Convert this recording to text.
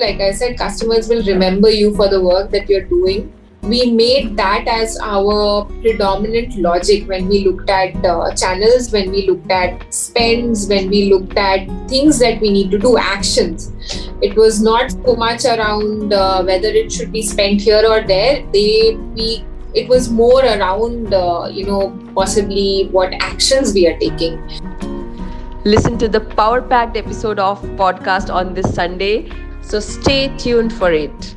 like I said, customers will remember you for the work that you're doing. We made that as our predominant logic when we looked at uh, channels, when we looked at spends, when we looked at things that we need to do, actions. It was not so much around uh, whether it should be spent here or there. They we it was more around uh, you know possibly what actions we are taking listen to the power packed episode of podcast on this sunday so stay tuned for it